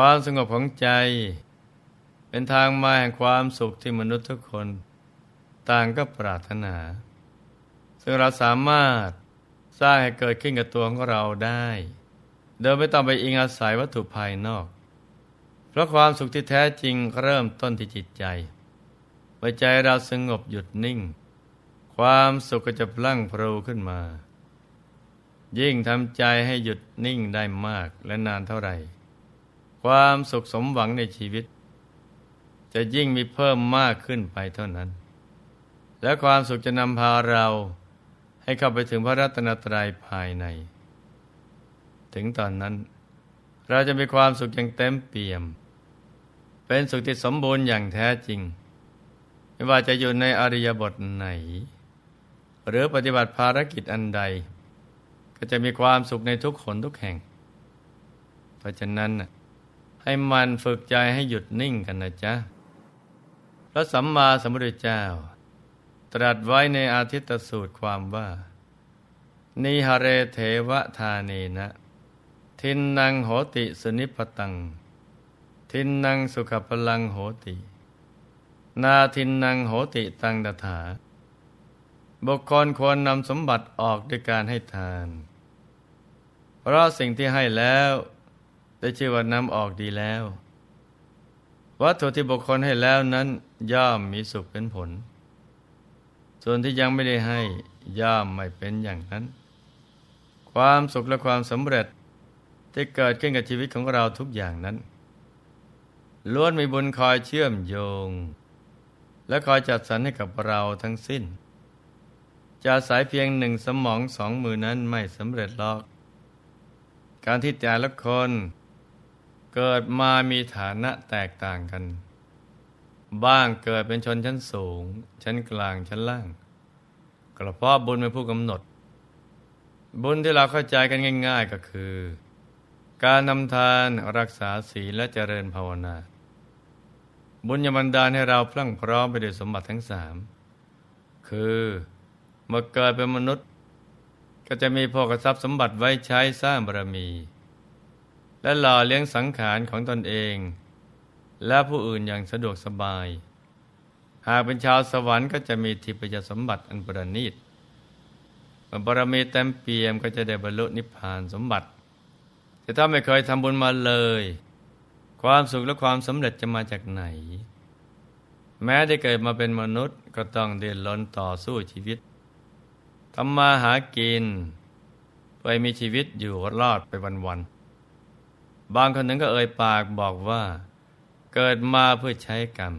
ความสงบของใจ เป็นทางมาแห่งความสุขที่มนุษย์ทุกคน ต่างก็ปรารถนา ซึ่งเราสามารถสร้างให้เกิดขึ้นกับตัวของเราได้ โดยไม่ต้องไปอิงอาศัยวัตถุภายนอก เพราะความสุขที่แท้จริงเริ่มต้นที่จิตใจเมื่อใจเราสงบหยุดนิ่ง ความสุขก็จะพลั่งพรูขึ้นมา ยิ่งทำใจให้หยุดนิ่งได้มากและนานเท่าไหร่ ความสุขสมหวังในชีวิต จะยิ่งมีเพิ่มมากขึ้นไปเท่านั้น และความสุขจะนำพาเราให้เข้าไปถึงพระรัตนตรัยภายใน ถึงตอนนั้น เราจะมีความสุขอย่างเต็มเปี่ยม เป็นสุขที่สมบูรณ์อย่างแท้จริง ไม่ว่าจะอยู่ในอริยบทไหน หรือปฏิบัติภารกิจอันใด ก็จะมีความสุขในทุกขนทุกแห่ง เพราะฉะนั้น ให้มันฝึกใจให้หยุดนิ่งกันนะจ๊ะ พระสัมมาสัมพุทธเจ้า ตรัสไว้ในอาทิตตสูตรความว่า นิหเรเทวทาเนนะ ทินนังโหติสนิพตัง ทินนังสุขพลังโหติ นาทินนังโหติตังดถา บุคคลควรนำสมบัติออกด้วยการให้ทาน เพราะสิ่งที่ให้แล้ว ได้ชื่อว่านำออกดีแล้ว วัตถุที่บุคคลให้แล้วนั้นย่อมมีสุขเป็นผล ส่วนที่ยังไม่ได้ให้ย่อมไม่เป็นอย่างนั้น ความสุขและความสำเร็จที่เกิดขึ้นกับชีวิตของเราทุกอย่างนั้นล้วนมีบุญคอยเชื่อมโยง และคอยจัดสรรให้กับเราทั้งสิ้น จะสายเพียงหนึ่งสมองสองมือนั้นไม่สำเร็จหรอก การที่แต่ละคน เกิดมามีฐานะแตกต่างกัน บ้างเกิดเป็นชนชั้นสูง ชั้นกลางชั้นล่าง กระเพาะบุญเป็นผู้กำหนด บุญที่เราเข้าใจกันง่าย ๆก็คือ การนำทานรักษาศีลและเจริญภาวนา บุญยบันดาลให้เราพลั่งพร้อมไปด้วยสมบัติทั้งสามคือเมื่อเกิดเป็นมนุษย์ ก็จะมีพอกทรัพย์สมบัติไว้ใช้สร้างบารมี และหล่อเลี้ยงสังขารของตนเอง และผู้อื่นอย่างสะดวกสบาย หากเป็นชาวสวรรค์ก็จะมีทิพยสมบัติอันประณีตบารมีเต็มเปี่ยมก็จะได้บรรลุนิพพานสมบัติ แต่ถ้าไม่เคยทำบุญมาเลย ความสุขและความสำเร็จจะมาจากไหน แม้ได้เกิดมาเป็นมนุษย์ก็ต้องเดินล้นต่อสู้ชีวิตทำมาหากินไปมีชีวิตอยู่รอดไปวันๆ บางคนหนึ่งก็เอ่ยปากบอกว่า เกิดมาเพื่อใช้กรรม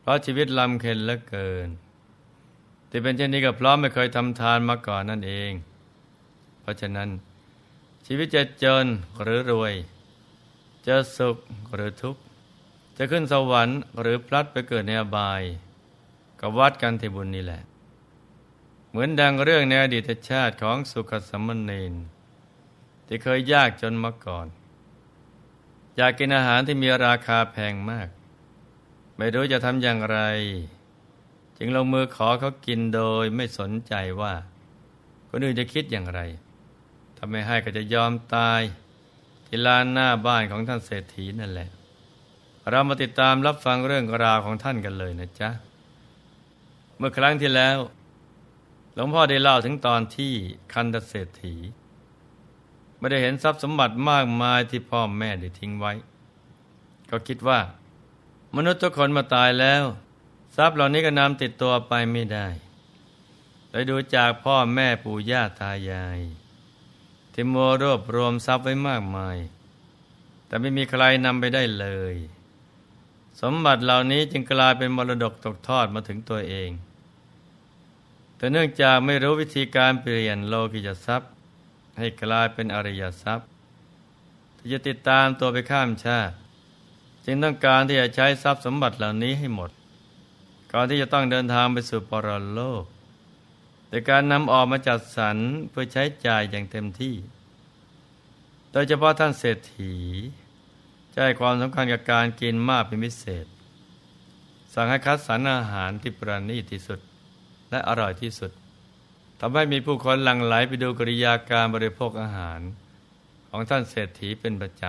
เพราะชีวิตลำเค็ญเหลือเกิน ที่เป็นเช่นนี้ก็เพราะไม่เคยทำทานมาก่อนนั่นเอง เพราะฉะนั้น ชีวิตจะจนหรือรวย จะสุขหรือทุกข์ จะขึ้นสวรรค์หรือพลัดไปเกิดในอบาย ก็วัดกันที่บุญนี่แหละ เหมือนดังเรื่องในอดีตชาติของสุขสัมมณีนที่เคยยากจนมาก่อน อยากกินอาหารที่มีราคาแพงมาก ไม่รู้จะทำอย่างไร จึงลงมือขอเขากินโดยไม่สนใจว่า คนอื่นจะคิดอย่างไรถ้าไม่ให้ก็จะยอมตาย ที่ลานหน้าบ้านของท่านเศรษฐีนั่นแหละ เรามาติดตามรับฟังเรื่องราวของท่านกันเลยนะจ๊ะ เมื่อครั้งที่แล้ว หลวงพ่อได้เล่าถึงตอนที่คันดเศรษฐี ไม่ได้เห็นทรัพย์สมบัติมากมายที่พ่อแม่ได้ทิ้งไว้ ก็คิดว่า มนุษย์ทุกคนมาตายแล้ว ทรัพย์เหล่านี้ก็นำติดตัวไปไม่ได้เลยดูจากพ่อแม่ปู่ย่าตายายที่โมรวบรวมทรัพย์ไว้มากมาย แต่ไม่มีใครนำไปได้เลย สมบัติเหล่านี้จึงกลายเป็นมรดกตกทอดมาถึงตัวเอง แต่เนื่องจากไม่รู้วิธีการเปลี่ยนโลกิจทรัพย์ ให้กลายเป็นอริยทรัพย์ที่จะติดตามตัวไปข้ามชาติ จึงต้องการที่จะใช้ทรัพย์สมบัติเหล่านี้ให้หมด ก่อนที่จะต้องเดินทางไปสู่ปรโลกโดยการนำออกมาจัดสรรเพื่อใช้จ่ายอย่างเต็มที่ โดยเฉพาะท่านเศรษฐีใจความสำคัญกับการกินมากเป็นพิเศษ สั่งให้คัดสรรอาหารที่ประณีตที่สุด และอร่อยที่สุด ทำให้มีผู้คนหลั่งไหลไปดูกริยาการบริโภคอาหาร ของท่านเศรษฐีเป็นประจ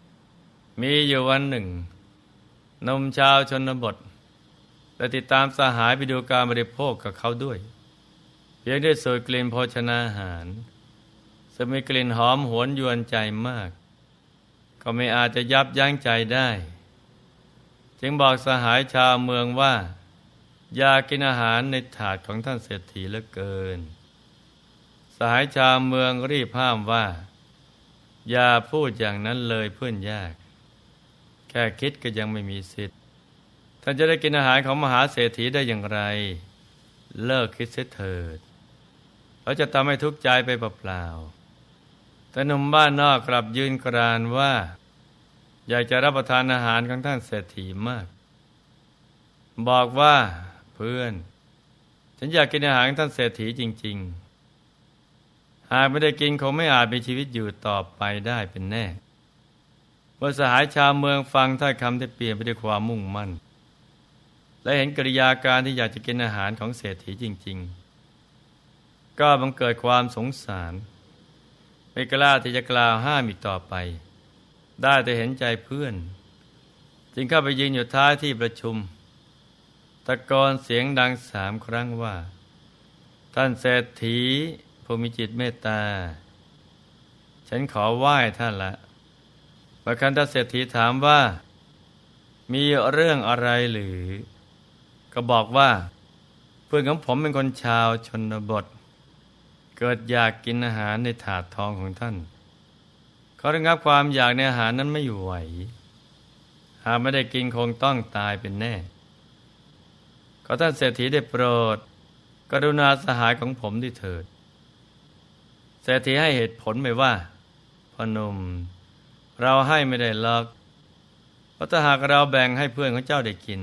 ำ มีอยู่วันหนึ่งนมชาวชนบทและติดตามสหายไปดูการบริโภคกับเขาด้วย เพียงได้สูดกลิ่นโภชนาอาหารซึ่งมีกลิ่นหอมหวนยวนใจมาก ก็ไม่อาจจะยับยั้งใจได้ จึงบอกสหายชาวเมืองว่า อยากกินอาหารในถาดของท่านเศรษฐีเหลือเกิน สหายชาวเมืองรีบห้ามว่า อย่าพูดอย่างนั้นเลยเพื่อนยาก แค่คิดก็ยังไม่มีสิทธิ์ ท่านจะได้กินอาหารของมหาเศรษฐีได้อย่างไร เลิกคิดเสียเถิดเราจะทำให้ทุกข์ใจไปเปล่าๆแต่หนุ่มบ้านนอกกลับยืนกรานว่า อยากจะรับประทานอาหารของท่านเศรษฐีมาก บอกว่า เพื่อน ฉันอยากกินอาหารของท่านเศรษฐีจริง ๆ หากไม่ได้กินคงไม่อาจมีชีวิตอยู่ต่อไปได้เป็นแน่เมื่อสหายชาวเมืองฟังถ้อยคำที่เปลี่ยนไปด้วยความมุ่งมั่น และเห็นกิริยาการที่อยากจะกินอาหารของเศรษฐีจริง ๆ ก็บังเกิดความสงสาร ไม่กล้าที่จะกล่าวห้ามอีกต่อไป ได้แต่เห็นใจเพื่อน จึงเข้าไปยืนอยู่ท้ายที่ประชุม ตะกอนเสียงดังสามครั้งว่า ท่านเศรษฐีผู้มีจิตเมตตา ฉันขอไหว้ท่านละประคันทเศรษฐีถามว่า มีเรื่องอะไรหรือ ก็บอกว่า เพื่อนของผมเป็นคนชาวชนบท เกิดอยากกินอาหารในถาดทองของท่าน เขาระงับความอยากในอาหารนั้นไม่อยู่ไหว หากไม่ได้กินคงต้องตายเป็นแน่ ขอท่านเศรษฐีได้โปรด กรุณาสหายของผมที่เถิด เศรษฐีให้เหตุผลไปว่าพนม เราให้ไม่ได้ล็อกเพราะถ้าหากเราแบ่งให้เพื่อนของเจ้าได้กิน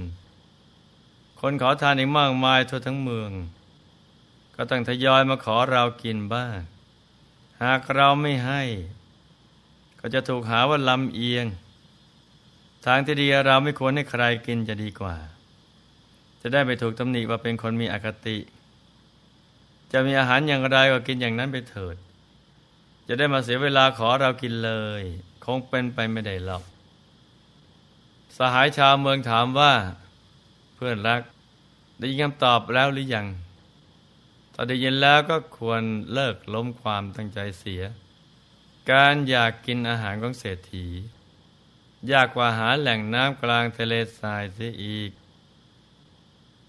คนขอทานอีกมากมายทั่วทั้งเมือง ก็ต้องทยอยมาขอเรากินบ้าง หากเราไม่ให้ ก็จะถูกหาว่าลำเอียง ทางที่ดีเราไม่ควรให้ใครกินจะดีกว่า จะได้ไปถูกตำหนิว่าเป็นคนมีอคติ จะมีอาหารอย่างไรก็กินอย่างนั้นไปเถิด จะได้มาเสียเวลาขอเรากินเลย คงเป็นไปไม่ได้หรอก สหายชาวเมืองถามว่า เพื่อนรัก ได้ยินคำตอบแล้วหรือยังถ้าได้ยินแล้วก็ควรเลิกล้มความตั้งใจเสีย การอยากกินอาหารของเศรษฐี ยากกว่าหาแหล่งน้ำกลางทะเลทรายเสียอีก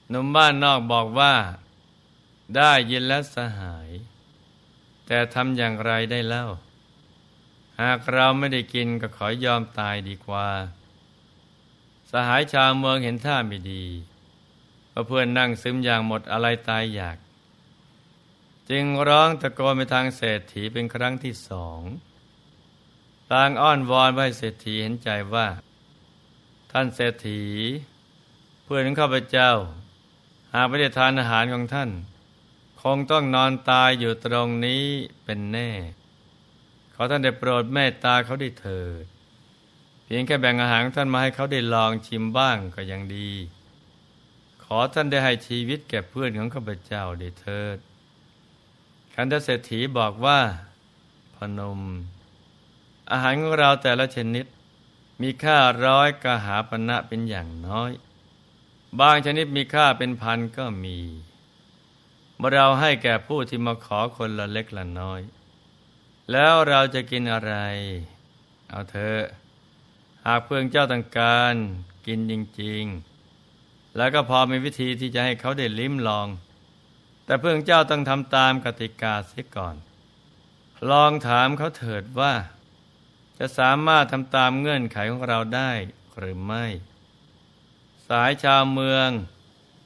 หนุ่มบ้านนอกบอกว่า ได้ยินแล้วสหาย แต่ทำอย่างไรได้เล่า หากเราไม่ได้กินก็ขอยอมตายดีกว่า สหายชาวเมืองเห็นท่าไม่ดีเพื่อนนั่งซึมอย่างหมดอะไรตายอยาก จึงร้องตะโกนไปทางเศรษฐีเป็นครั้งที่สองต่างอ้อนวอนให้เศรษฐีเห็นใจว่า ท่านเศรษฐี เพื่อนข้าพเจ้าากไม่ได้ทานอาหารของท่าน คงต้องนอนตายอยู่ตรงนี้เป็นแน่ ขอท่านได้โปรดแม่ตาเขาได้เถิด เพียงแค่แบ่งอาหารท่านมาให้เขาได้ลองชิมบ้างก็ยังดี ขอท่านได้ให้ชีวิตแก่เพื่อนของข้าพเจ้าได้เถิดคันธเศรษฐีบอกว่าพนม อาหารของเราแต่ละชนิด มีค่าร้อยกหาปณะเป็นอย่างน้อย บางชนิดมีค่าเป็นพันก็มีเมื่อเราให้แก่ผู้ที่มาขอคนละเล็กละน้อย แล้วเราจะกินอะไร เอาเถอะหากเพื่อนเจ้าต้องการกินจริง ๆ แล้วก็พอมีวิธีที่จะให้เขาได้ลิ้มลอง แต่เพื่อนเจ้าต้องทำตามกติกาเสียก่อน ลองถามเขาเถิดว่า จะสามารถทำตามเงื่อนไขของเราได้หรือไม่ สายชาวเมือง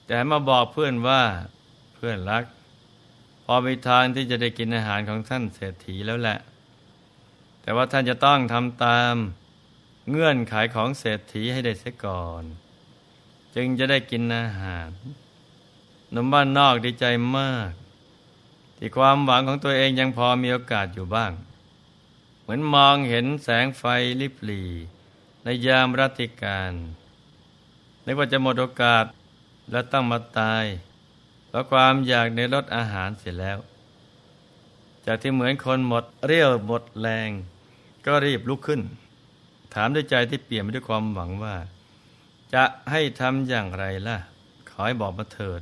แต่มาบอกเพื่อนว่าเพื่อนรัก พอมีทางที่จะได้กินอาหารของท่านเศรษฐีแล้วแหละ แต่ว่าท่านจะต้องทำตามเงื่อนไขของเศรษฐีให้ได้เสียก่อน จึงจะได้กินอาหารนมบ้านนอกดีใจมาก ที่ความหวังของตัวเองยังพอมีโอกาสอยู่บ้าง เหมือนมองเห็นแสงไฟลิบหลีในยามรัติการ นึกว่าจะหมดโอกาสและต้องมาตาย เพราะความอยากในรสอาหารเสร็จแล้ว จากที่เหมือนคนหมดเรี่ยวหมดแรง ก็รีบลุกขึ้น ถามด้วยใจที่เปลี่ยนไปด้วยความหวังว่า จะให้ทำอย่างไรล่ะ ขอให้บอกมาเถิด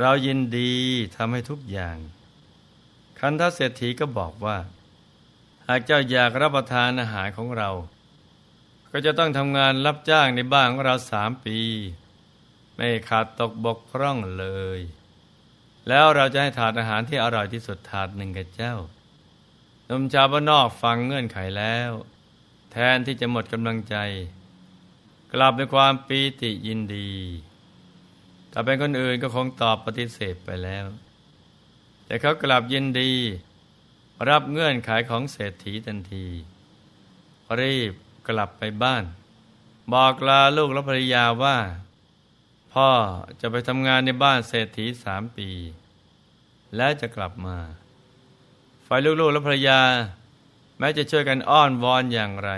เรายินดีทำให้ทุกอย่าง คันทเศรษฐีก็บอกว่า หากเจ้าอยากรับประทานอาหารของเรา ก็จะต้องทำงานรับจ้างในบ้านของเราสามปี ไม่ขาดตกบกพร่องเลย แล้วเราจะให้ถาดอาหารที่อร่อยที่สุดถาดหนึ่งกับเจ้านมชาวบ้านนอกฟังเงื่อนไขแล้ว แทนที่จะหมดกำลังใจ กลับด้วยความปีติยินดีถ้าเป็นคนอื่นก็คงตอบปฏิเสธไปแล้ว แต่เขากลับยินดี รับเงื่อนไขของเศรษฐีทันที รีบ กลับไปบ้าน บอกลาลูกและภรรยาว่า พ่อจะไปทำงานในบ้านเศรษฐีสามปี แล้วจะกลับมาฝ่ายลูกๆและภรรยา แม้จะช่วยกันอ้อนวอนอย่างไร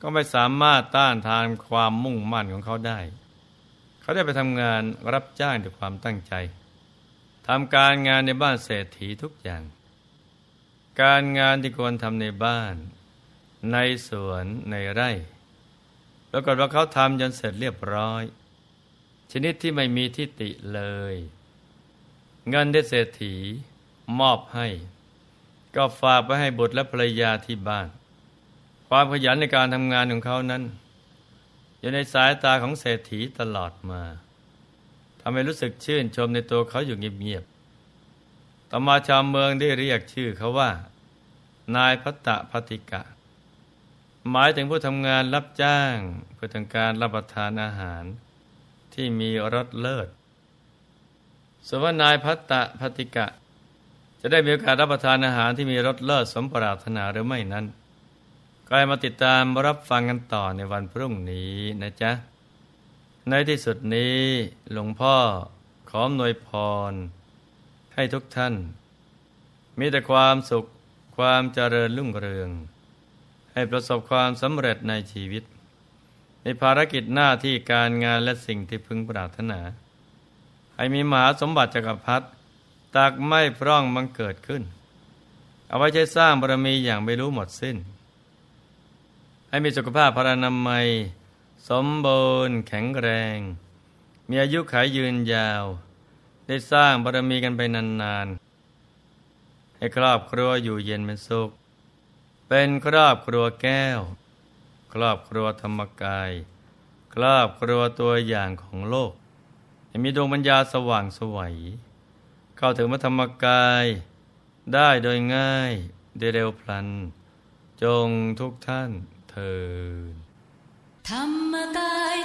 ก็ไม่สามารถต้านทานความมุ่งมั่นของเขาได้ เขาได้ไปทำงานรับจ้างด้วยความตั้งใจทำการงานในบ้านเศรษฐีทุกอย่าง การงานที่ควรทำในบ้าน ในสวนในไร่ปรากฏว่าเขาทำจนเสร็จเรียบร้อย ชนิดที่ไม่มีทิฏฐิเลย เงินที่เศรษฐีมอบให้ ก็ฝากไปให้บุตรและภรรยาที่บ้าน ความขยันในการทำงานของเขานั้น อยู่ในสายตาของเศรษฐีตลอดมาทำให้รู้สึกชื่นชมในตัวเขาอยู่เงียบๆต่อมาชาวเมืองได้เรียกชื่อเขาว่า นายพัตตพัติกะ หมายถึงผู้ทำงานรับจ้าง เพื่อทำการรับประทานอาหาร ที่มีรสเลิศสวนานายพัตตพัติกะ จะได้มีโอกาสรับประทานอาหารที่มีรสเลิศสมปรารถนาหรือไม่นั้นก็ให้มาติดตามรับฟังกันต่อในวันพรุ่งนี้นะจ๊ะ ในที่สุดนี้หลวงพ่อขออวยพร ให้ทุกท่าน มีแต่ความสุขความเจริญรุ่งเรือง ให้ประสบความสำเร็จในชีวิต ในภารกิจหน้าที่การงานและสิ่งที่พึงปรารถนา ให้มีมหาสมบัติจักรพรรดิตักไม่พร่องมันเกิดขึ้น เอาไว้ใช้สร้างบารมีอย่างไม่รู้หมดสิ้น ให้มีสุขภาพพรานามัย สมบูรณ์แข็งแรง มีอายุขายยืนยาว ได้สร้างบารมีกันไปนานๆ ให้ครอบครัวอยู่เย็นเป็นสุข เป็นครอบครัวแก้ว ครอบครัวธรรมกาย ครอบครัวตัวอย่างของโลกมีดวงปัญญาสว่างสวัย เข้าถึงมธรรมกาย ได้โดยง่ายได้เร็วพลัน จงทุกท่านเถิดธรรมกาย